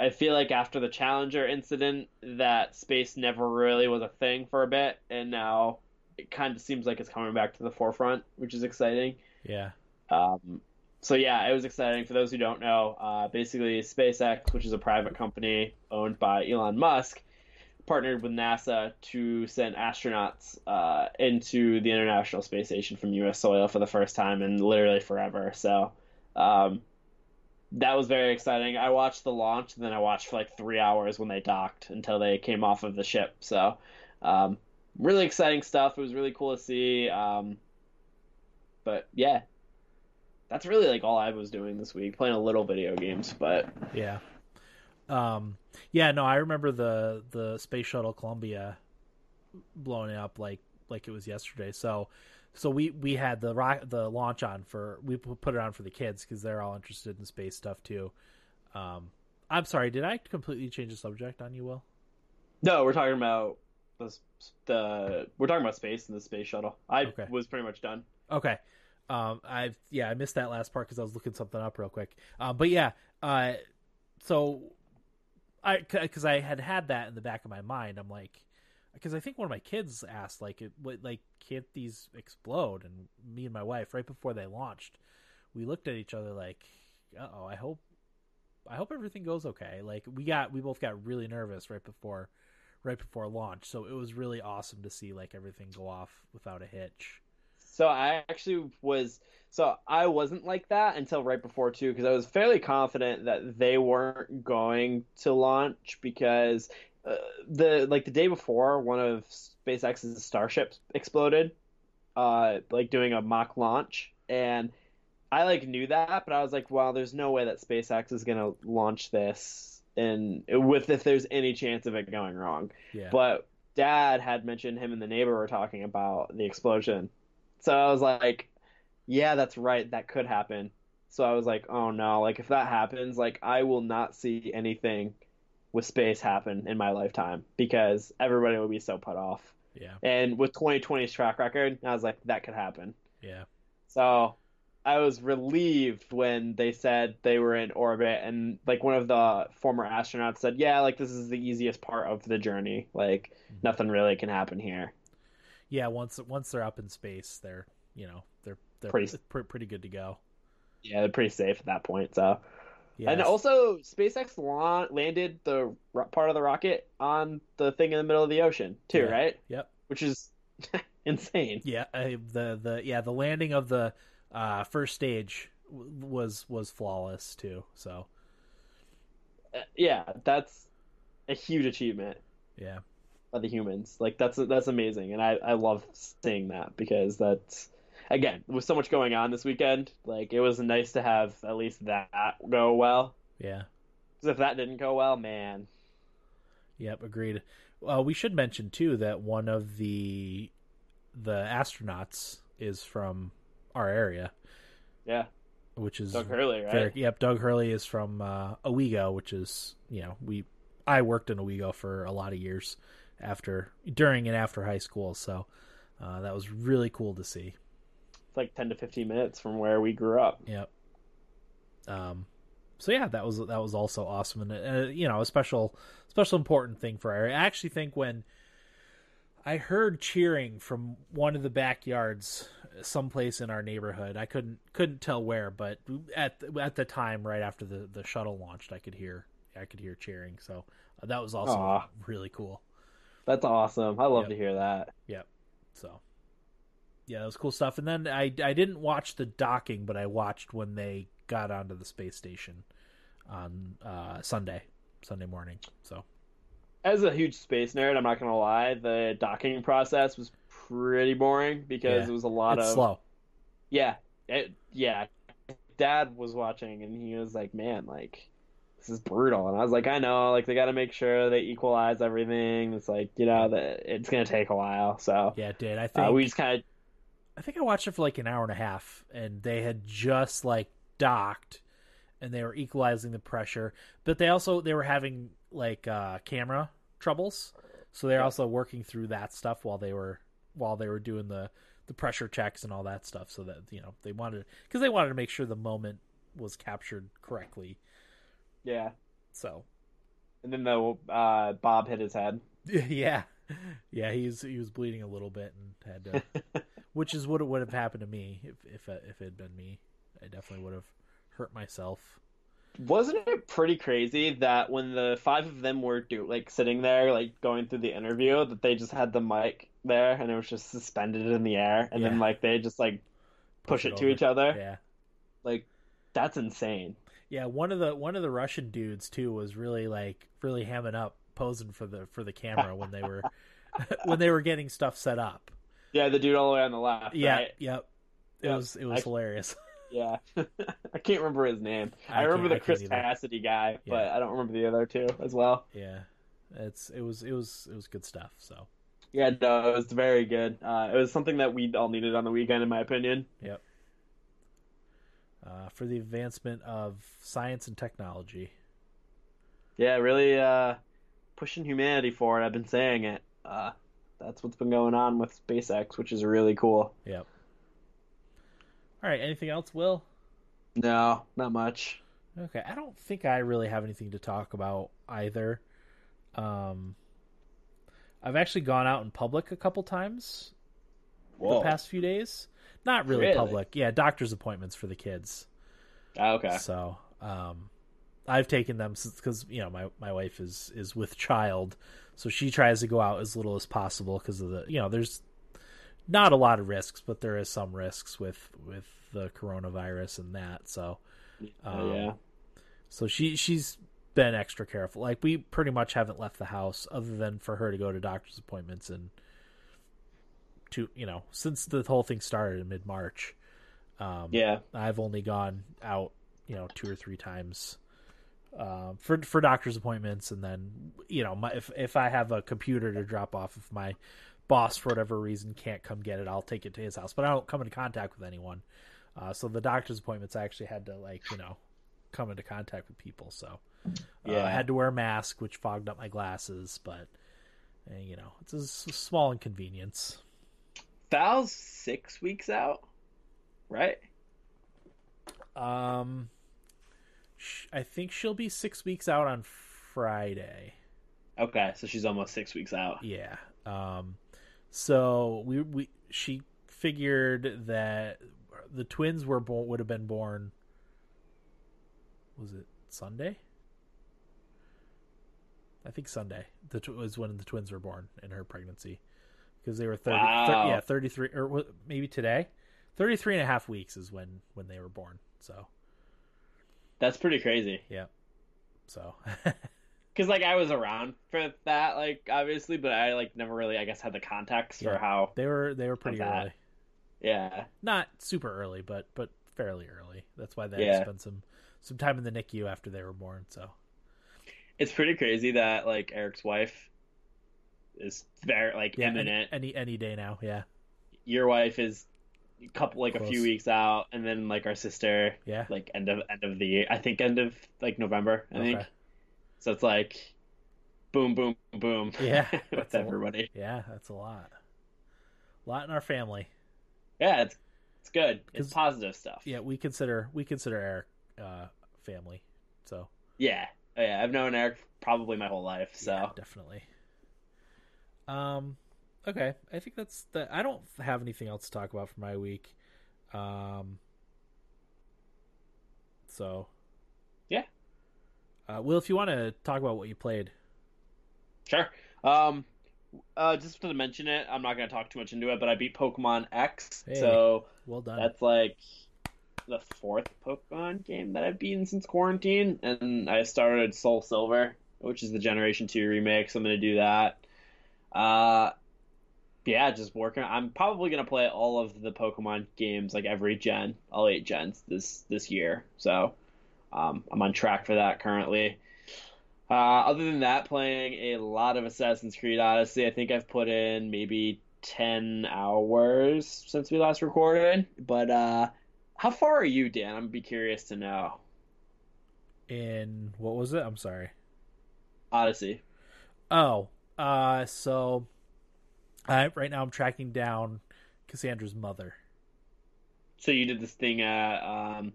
I feel like after the Challenger incident, that space never really was a thing for a bit, and now it kind of seems like it's coming back to the forefront, which is exciting. Yeah. Um, so yeah, it was exciting. For those who don't know, uh, basically SpaceX, which is a private company owned by Elon Musk, partnered with NASA to send astronauts uh, into the International Space Station from U.S. soil for the first time in literally forever. So um, that was very exciting. I watched the launch, and then I watched for like three hours when they docked until they came off of the ship. So um, really exciting stuff. It was really cool to see. Um, but yeah, that's really like all I was doing this week, playing a little video games. But yeah, um, yeah, no, I remember the the space shuttle Columbia blowing up like like it was yesterday. So so we we had the rock, the launch on for we put it on for the kids because they're all interested in space stuff too. Um, I'm sorry, did I completely change the subject on you, Will? No, we're talking about the the we're talking about space and the space shuttle. I okay. was pretty much done. Okay. Um, I've yeah, I missed that last part because I was looking something up real quick. Uh, but yeah, uh, so I because I had had that in the back of my mind. I'm like, because I think one of my kids asked like, it, like can't these explode? And me and my wife, right before they launched, we looked at each other like, oh, I hope, I hope everything goes okay. Like we got, we both got really nervous right before, right before launch. So it was really awesome to see like everything go off without a hitch. So I actually was so I wasn't like that until right before too because I was fairly confident that they weren't going to launch because uh, the like the day before one of SpaceX's starships exploded, uh, like doing a mock launch, and I like knew that, but I was like, well, there's no way that SpaceX is gonna launch this and with if there's any chance of it going wrong. Yeah. But Dad had mentioned him and the neighbor were talking about the explosion so I was like, yeah, that's right. That could happen. So I was like, oh no, like if that happens, like I will not see anything with space happen in my lifetime because everybody would be so put off. Yeah. And with 2020's track record, I was like, that could happen. Yeah. So I was relieved when they said they were in orbit, and like one of the former astronauts said, "Yeah, like this is the easiest part of the journey. Like mm-hmm. nothing really can happen here." yeah, once once they're up in space, they're you know they're they're pretty pretty good to go. Yeah, they're pretty safe at that point. So, yes. and also SpaceX la- landed the part of the rocket on the thing in the middle of the ocean too, yeah. right? Yep. Which is (laughs) insane. Yeah, uh, the the yeah the landing of the uh, first stage was was flawless too. So, uh, yeah, that's a huge achievement. Yeah by the humans. Like that's that's amazing, and I I love seeing that because that's again with so much going on this weekend. Like it was nice to have at least that go well. Yeah. Because if that didn't go well, man. Yep, agreed. Well, we should mention too that one of the the astronauts is from our area. Yeah. Which is Doug Hurley, right? Very, yep, Doug Hurley is from uh, Owego, which is you know we I worked in Owego for a lot of years, after during and after high school. So uh, that was really cool to see. Like ten to fifteen minutes from where we grew up. Yep. Um, so yeah, that was that was also awesome, and uh, you know a special special important thing for I actually think when I heard cheering from one of the backyards someplace in our neighborhood. I couldn't couldn't tell where, but at at the time right after the the shuttle launched, I could hear I could hear cheering. So uh, that was also Aww. really cool. That's awesome. I love yep. to hear that. Yep. So, yeah, it was cool stuff. And then I I didn't watch the docking, but I watched when they got onto the space station on uh, Sunday, Sunday morning. So, as a huge space nerd, I'm not gonna lie, the docking process was pretty boring because yeah. it was a lot it's of slow. Yeah, it, yeah. Dad was watching and he was like, "Man, like." this is brutal. And I was like, I know, like they got to make sure they equalize everything. It's like you know that it's gonna take a while. So yeah, it did. I think uh, we just kind of. I think I watched it for like an hour and a half, and they had just like docked, and they were equalizing the pressure, but they also they were having like uh, camera troubles, so they're also working through that stuff while they were while they were doing the the pressure checks and all that stuff, so that you know they wanted because they wanted to make sure the moment was captured correctly yeah. So, and then the uh, Bob hit his head. (laughs) yeah, yeah, he's he was bleeding a little bit and had to, (laughs) which is what it would have happened to me if if uh, if it had been me. I definitely would have hurt myself. Wasn't it pretty crazy that when the five of them were do like sitting there like going through the interview that they just had the mic there and it was just suspended in the air and then like they just like push, Push it it, to each other. Yeah, Like that's insane. yeah. One of the one of the Russian dudes too was really like really hamming up, posing for the for the camera when they were (laughs) when they were getting stuff set up. Yeah, the dude all the way on the left. Yeah, right? yep. It Yep. was it was I- hilarious. (laughs) Yeah. (laughs) I can't remember his name. I I, remember can't- I the Chris. Cassidy guy, Yeah. but I don't remember the other two as well. Yeah, it's it was it was it was good stuff. So Yeah, no, it was very good. Uh, it was something that we all needed on the weekend, in my opinion. yep. Uh, for the advancement of science and technology. Yeah, really uh, pushing humanity forward. I've been saying it. That's what's been going on with SpaceX, which is really cool. Yep. All right. Anything else, Will? No, not much. Okay. I don't think I really have anything to talk about either. Um, I've actually gone out in public a couple times the past few days. Not really, Really? public. Yeah, doctor's appointments for the kids. Ah, okay. So, um, I've taken them because you know my my wife is is with child, so she tries to go out as little as possible because of the you know there's not a lot of risks, but there is some risks with with the coronavirus and that. So, Oh, um, yeah. so she she's been extra careful. Like we pretty much haven't left the house other than for her to go to doctor's appointments and to you know since the whole thing started in mid March. Um, Yeah. I've only gone out, you know, two or three times um, for for doctor's appointments, and then you know, my, if if I have a computer to drop off, if my boss for whatever reason can't come get it, I'll take it to his house. But I don't come into contact with anyone. Uh, so the doctor's appointments, I actually had to like you know come into contact with people. So uh, Yeah. I had to wear a mask, which fogged up my glasses, but. uh, You know, it's a s- small inconvenience. Val's six weeks out, right? Um, I think she'll be six weeks out on Friday. Okay, so she's almost six weeks out. Yeah. Um, so we we she figured that the twins were born would have been born. Was it Sunday? I think Sunday. The tw- was when the twins were born in her pregnancy because they were 30, thir- Wow. yeah 33 or maybe today 33 and a half weeks is when when they were born so That's pretty crazy. Yeah. So (laughs) Because like I was around for that, like obviously, but I like never really, I guess, had the context Yeah. for how. They were they were pretty early. Yeah. Not super early, but but fairly early. That's why they Yeah. to spend some some time in the NICU after they were born. So It's pretty crazy that like Eric's wife is very like yeah, any, imminent. any any day now. Yeah, Your wife is couple like a few weeks out, and then like our sister yeah, like end of end of the year. I think end of like November. I think. So it's like boom, boom, boom. Yeah, (laughs) with everybody. yeah. That's a lot. A lot in our family. Yeah, it's it's good. It's positive stuff. Yeah, we consider we consider Eric uh, family. So Yeah. Oh, yeah. I've known Eric probably my whole life. So yeah, definitely. Um, okay. I think that's the. I don't have anything else to talk about for my week. Um. So. Yeah. Uh, Will, if you want to talk about what you played, Sure. Um, uh, just to mention it, I'm not gonna talk too much into it, but I beat Pokemon X, Hey. so well done. that's like the fourth Pokemon game that I've beaten since quarantine, and I started Soul Silver, which is the Generation Two remake. So I'm gonna do that. Uh, yeah, just working. I'm probably gonna play all of the Pokemon games, like every gen, all eight gens this this year. So, um, I'm on track for that currently. Uh, other than that, playing a lot of Assassin's Creed Odyssey. I think I've put in maybe 10 hours since we last recorded. But uh, how far are you, Dan? I'm be curious to know. in what was it? I'm sorry. Odyssey. Oh, uh, so I right now I'm tracking down Cassandra's mother. So you did this thing at um,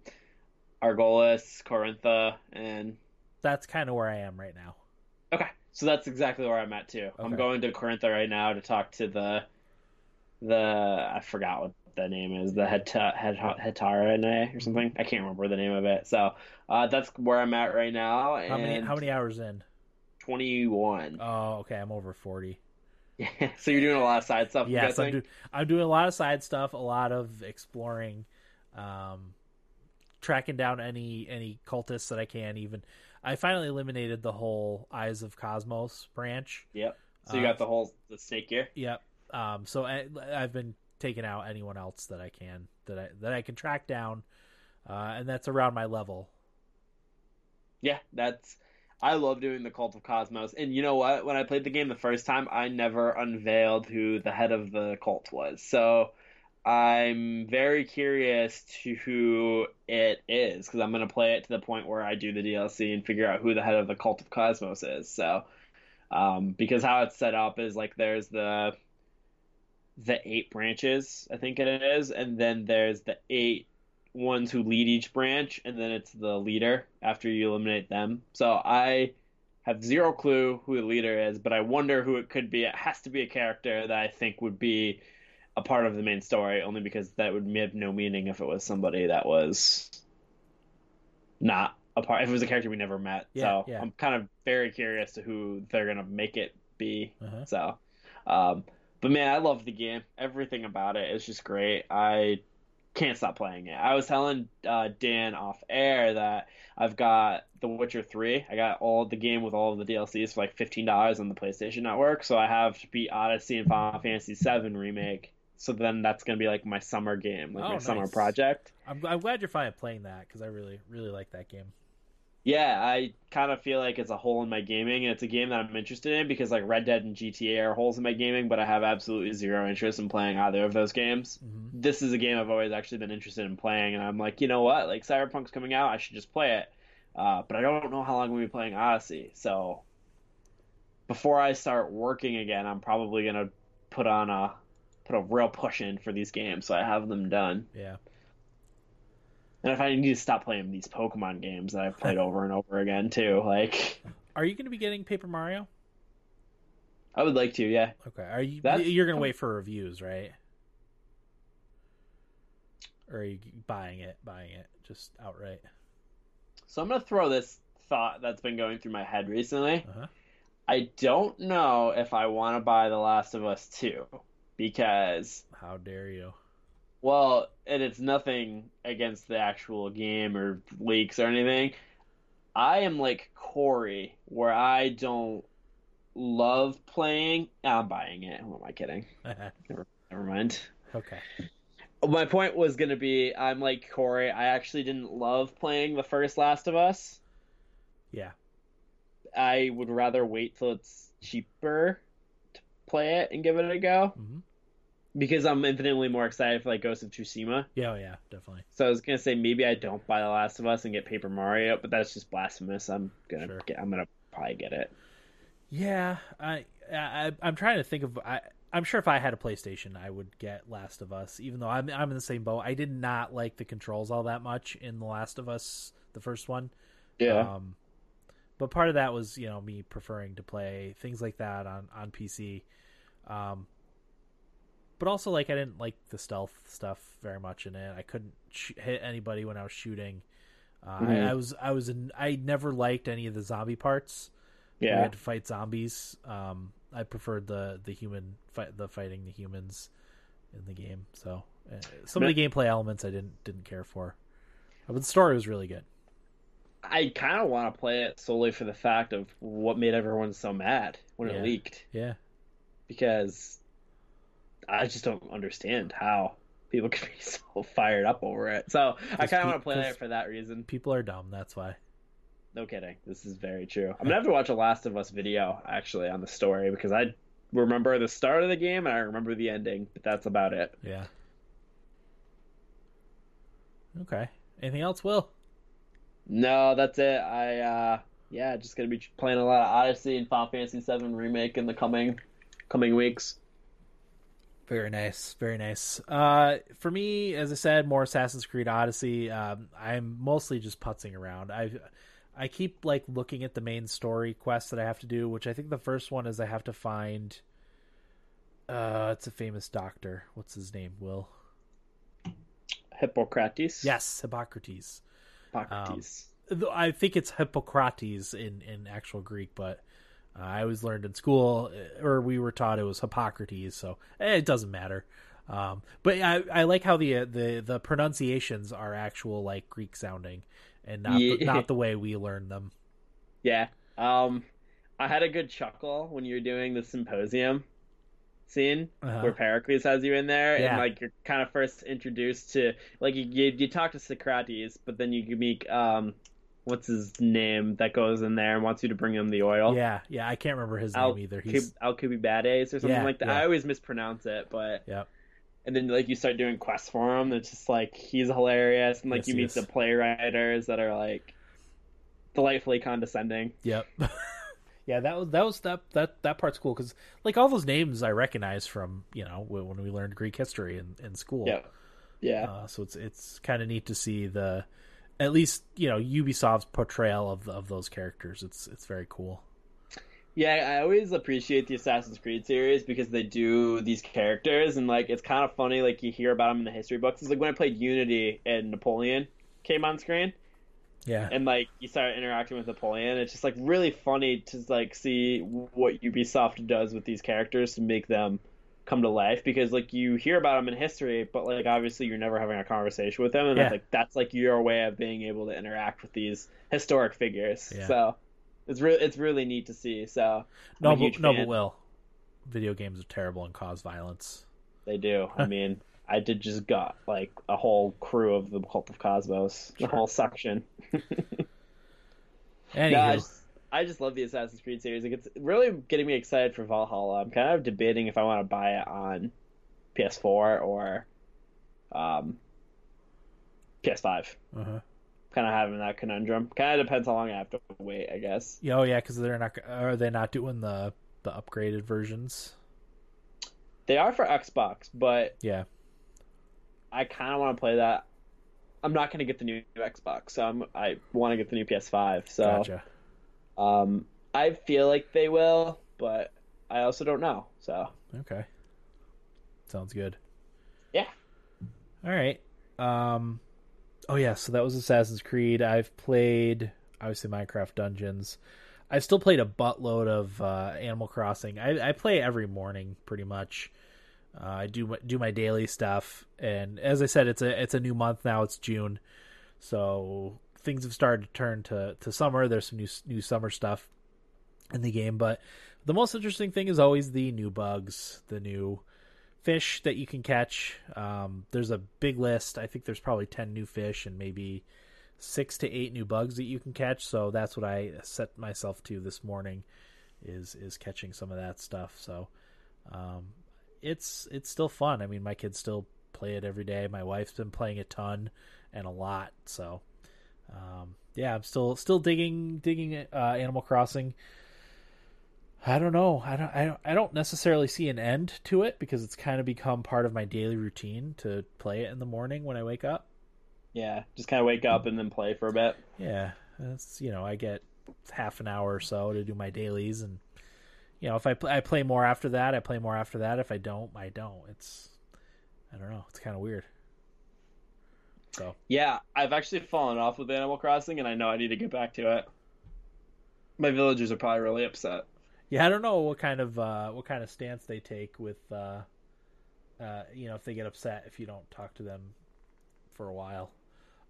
Argolis, Korinthia, and That's kind of where I am right now. Okay, so that's exactly where I'm at too. I'm going to Korinthia right now to talk to the the I forgot what the name is the Heta, Hetara or something. I can't remember the name of it. So uh, that's where I'm at right now. And How many how many hours in? 21. Oh, okay, I'm over forty. (laughs) so you're doing a lot of side stuff. I'm Yes, I'm, do, I'm doing a lot of side stuff, a lot of exploring, um, tracking down any any cultists that I can. Even I finally eliminated the whole Eyes of Kosmos branch. Yep. So you Uh, got the whole the snake gear. Yep. Um, so I, I've been taking out anyone else that I can that I that I can track down, uh, and that's around my level. Yeah, that's. I love doing the Cult of Kosmos, and you know what? When I played the game the first time, I never unveiled who the head of the cult was. So I'm very curious to who it is because I'm gonna play it to the point where I do the DLC and figure out who the head of the Cult of Kosmos is. So, um, because how it's set up is like there's the the eight branches, I think it is, and then there's the eight ones who lead each branch, and then it's the leader after you eliminate them. So I have zero clue who the leader is, but I wonder who it could be. It has to be a character that I think would be a part of the main story, only because that would have no meaning if it was somebody that was not a part. If it was a character we never met. Yeah, so yeah. I'm kind of very curious to who they're gonna make it be. Uh-huh. So, um, but man, I love the game. Everything about it is just great. I can't stop playing it. I was telling uh, Dan off air that I've got The Witcher 3. I got all the game with all of the DLCs for like $15 on the PlayStation Network. So I have to beat Odyssey and Final Fantasy 7 Remake. So then that's going to be like my summer game, like Oh, my summer project. I'm, I'm glad you're finally playing that because I really really like that game. Yeah, I kind of feel like it's a hole in my gaming, and it's a game that I'm interested in because like Red Dead and GTA are holes in my gaming, but I have absolutely zero interest in playing either of those games. hmm This is a game I've always actually been interested in playing, and I'm like, you know what? Like Cyberpunk's coming out, I should just play it. Uh, but I don't know how long I'm gonna be playing Odyssey, so before I start working again, I'm probably gonna put on a put a real push in for these games, so I have them done. Yeah. And if I need to stop playing these Pokemon games that I've played over and over again too, like Are you going to be getting Paper Mario? I would like to, yeah. Okay. Are you? That's- You're going to wait for reviews, right? Or are you buying it? Buying it just outright? So I'm gonna throw this thought that's been going through my head recently. Uh-huh. I don't know if I want to buy The Last of Us 2 because, How dare you? Well, and it's nothing against the actual game or leaks or anything. I am like Corey, where I don't love playing. I'm buying it. Who am I kidding? (laughs) Never mind. okay. My point was going to be I'm like Corey. I actually didn't love playing the first Last of Us. Yeah. I would rather wait till it's cheaper to play it and give it a go hmm because I'm infinitely more excited for like Ghost of Tsushima. Yeah. Oh, yeah. Definitely. So I was gonna say maybe I don't buy The Last of Us and get Paper Mario, but that's just blasphemous. I'm gonna Sure. get. I'm gonna probably get it. Yeah. I, I I'm trying to think of. I I'm sure if I had a PlayStation, I would get Last of Us. Even though I'm I'm in the same boat. I did not like the controls all that much in The Last of Us, the first one. Yeah. Um, but part of that was, you know, me preferring to play things like that on on PC. Um, but also, like, I didn't like the stealth stuff very much in it. I couldn't sh- hit anybody when I was shooting. Uh, Mhm. I, I was, I was, in, I never liked any of the zombie parts. yeah. had to fight zombies. Um, I preferred the the human fight, the fighting the humans in the game. So uh, some of the gameplay elements I didn't didn't care for, Uh, but the story was really good. I kind of want to play it solely for the fact of what made everyone so mad when Yeah. it leaked Yeah. because I just don't understand how people (laughs) can be so fired up over it. So I kind of want to play it for that reason. People are dumb. That's why. No kidding. This is very true. I'm gonna have to watch a Last of Us video actually on the story because I remember the start of the game and I remember the ending, but that's about it. Yeah. Okay. Anything else, Will? No, that's it. I uh yeah, just gonna be playing a lot of Odyssey and Final Fantasy VII remake in the coming coming weeks. Very nice, very nice. Uh, for me, as I said, more Assassin's Creed Odyssey. Um, I'm mostly just putzing around. I I keep like looking at the main story quests that I have to do, which I think the first one is I have to find. Uh, it's a famous doctor. What's his name? Will. Hippocrates. Yes, Hippocrates. Hippocrates. Um, I think it's Hippocrates in in actual Greek, but uh, I always learned in school, uh, or we were taught it was Hippocrates, so eh, it doesn't matter. Um, but I, I like how the the the pronunciations are actual like Greek sounding, and not Yeah. the, not the way we learn them. Yeah. Um, I had a good chuckle when you were doing the symposium scene Uh-huh. where Pericles has you in there, Yeah. and like you're kind of first introduced to like you you, you talk to Socrates, but then you meet um, what's his name that goes in there and wants you to bring him the oil. Yeah, yeah, I can't remember his Al- name either. He's Alcubades or something Yeah, like that. yeah. I always mispronounce it, but yeah. and then like you start doing quests for him. It's just like he's hilarious, and like Yes, you meet is. the playwriters that are like delightfully condescending. Yep. (laughs) yeah, that was that was that that that part's cool because like all those names I recognize from you know when we learned Greek history in in school. Yeah, yeah. Uh, so it's it's kind of neat to see the at least you know Ubisoft's portrayal of of those characters. It's it's very cool. Yeah, I always appreciate the Assassin's Creed series because they do these characters, and like it's kind of funny. Like you hear about them in the history books. It's like when I played Unity and Napoleon came on screen, Yeah. and like you start interacting with Napoleon. It's just like really funny to like see what Ubisoft does with these characters to make them come to life because like you hear about them in history, but like obviously you're never having a conversation with them, and Yeah. I think that's like your way of being able to interact with these historic figures. Yeah. So. It's really it's really neat to see. So no, but, no, but will. Video games are terrible and cause violence. They do. I mean, I did just got like a whole crew of the Cult of Kosmos, the Sure. whole section. (laughs) Anywho, No, I, just, love the Assassin's Creed series. Like, it's really getting me excited for Valhalla. I'm kind of debating if I want to buy it on PS4 or um, PS5. uh-huh. Kind of having that conundrum. Kind of depends how long I have to wait, I guess. yeah, oh yeah, because they're not are they not doing the the upgraded versions? They are for Xbox, but Yeah, I kind of want to play that. I'm not going to get the new Xbox, so I'm, I want to get the new PS5. So gotcha. Um, I feel like they will, but I also don't know. So Okay. Sounds good. Yeah. All right. Um Oh yeah, so that was Assassin's Creed. I've played obviously Minecraft Dungeons. I've still played a buttload of uh, Animal Crossing. I, I play every morning pretty much. Uh, I do do my daily stuff, and as I said, it's a it's a new month now. It's June, so things have started to turn to, to summer. There's some new new summer stuff in the game, but the most interesting thing is always the new bugs, the new fish that you can catch. Um, there's a big list. I think there's probably 10 new fish and maybe six to eight new bugs that you can catch. So that's what I set myself to this morning is, is catching some of that stuff. So, um, it's, it's still fun. I mean, my kids still play it every day. My wife's been playing a ton and a lot. So, um, yeah, I'm still, still digging, digging, uh, Animal Crossing. I don't know. I don't, I don't. I don't necessarily see an end to it because it's kind of become part of my daily routine to play it in the morning when I wake up. yeah, just kind of wake up and then play for a bit. Yeah, it's you know I get half an hour or so to do my dailies, and you know if I I play more after that, I play more after that. If I don't, I don't. It's I don't know. It's kind of weird. So Yeah, I've actually fallen off with Animal Crossing, and I know I need to get back to it. My villagers are probably really upset. yeah, I don't know what kind of uh, what kind of stance they take with uh, uh, you know if they get upset if you don't talk to them for a while.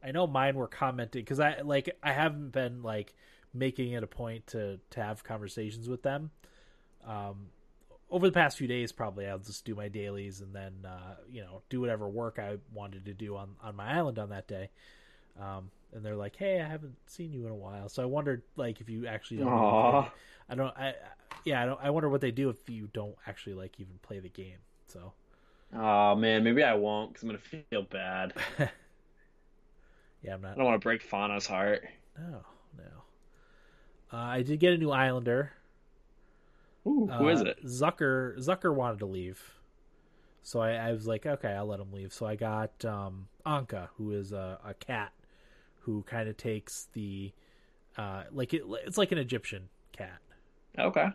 I know mine were commenting because I like I haven't been like making it a point to to have conversations with them. Um, over the past few days, probably I'll just do my dailies and then uh, you know do whatever work I wanted to do on on my island on that day. Um, and they're like, "Hey, I haven't seen you in a while," so I wondered like if you actually don't. play- I don't. I I- yeah. I don't. I wonder what they do if you don't actually like even play the game. So Oh man, maybe I won't because I'm gonna feel bad. (laughs) yeah, I'm not. I don't want to break Fauna's heart. No, no. Uh, I did get a new Islander. Ooh, who is Uh, it? Zucker. Zucker wanted to leave, so I, I was like, okay, I'll let him leave. So I got um, Anka, who is a, a cat, who kind of takes the Uh, like it, it's like an Egyptian cat. Okay.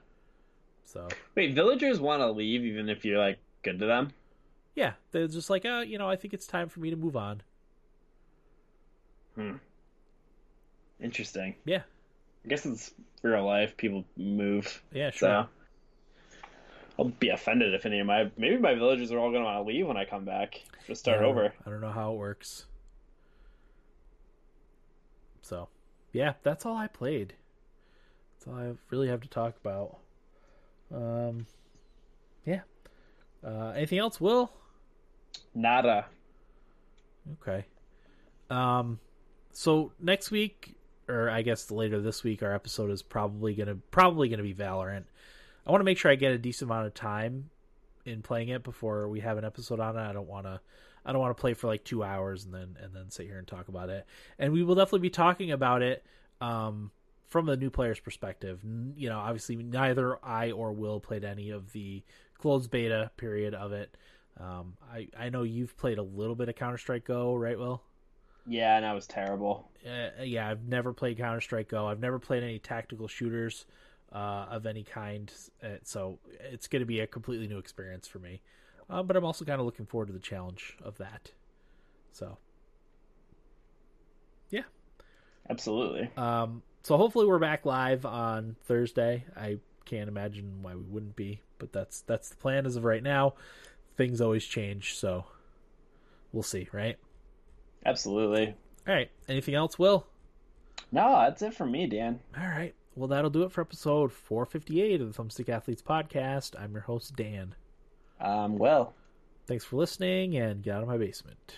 So Wait, villagers want to leave even if you're like good to them. yeah, they're just like, oh, you know, I think it's time for me to move on. Hmm. Interesting. Yeah, I guess it's real life. People move. yeah, sure. So I'll be offended if any of my maybe my villagers are all going to want to leave when I come back. Just start don't- over. I don't know how it works. So, yeah, that's all I played. That's all I really have to talk about. Um, yeah. Uh, anything else, Will? Nada. Okay. Um, so next week, or I guess later this week, our episode is probably gonna probably gonna be Valorant. I want to make sure I get a decent amount of time in playing it before we have an episode on it. I don't want to. I don't want to play for like two hours and then and then sit here and talk about it. And we will definitely be talking about it um, from the new player's perspective. N- You know, obviously neither I or Will played any of the closed beta period of it. Um, I I know you've played a little bit of Counter Strike Go, right, Will? Yeah, and that was terrible. Uh, yeah, I've never played Counter Strike Go. I've never played any tactical shooters uh, of any kind, uh, so it's going to be a completely new experience for me. Uh, but I'm also kind of looking forward to the challenge of that. So, yeah. Absolutely. Um, so hopefully we're back live on Thursday. I can't imagine why we wouldn't be, but that's that's the plan as of right now. Things always change, so we'll see, right? Absolutely. All right. Anything else, Will? No, that's it for me, Dan. All right. Well, that'll do it for episode 458 of the Thumbstick Athletes Podcast. I'm your host, Dan. Um, well. Thanks for listening and get out of my basement.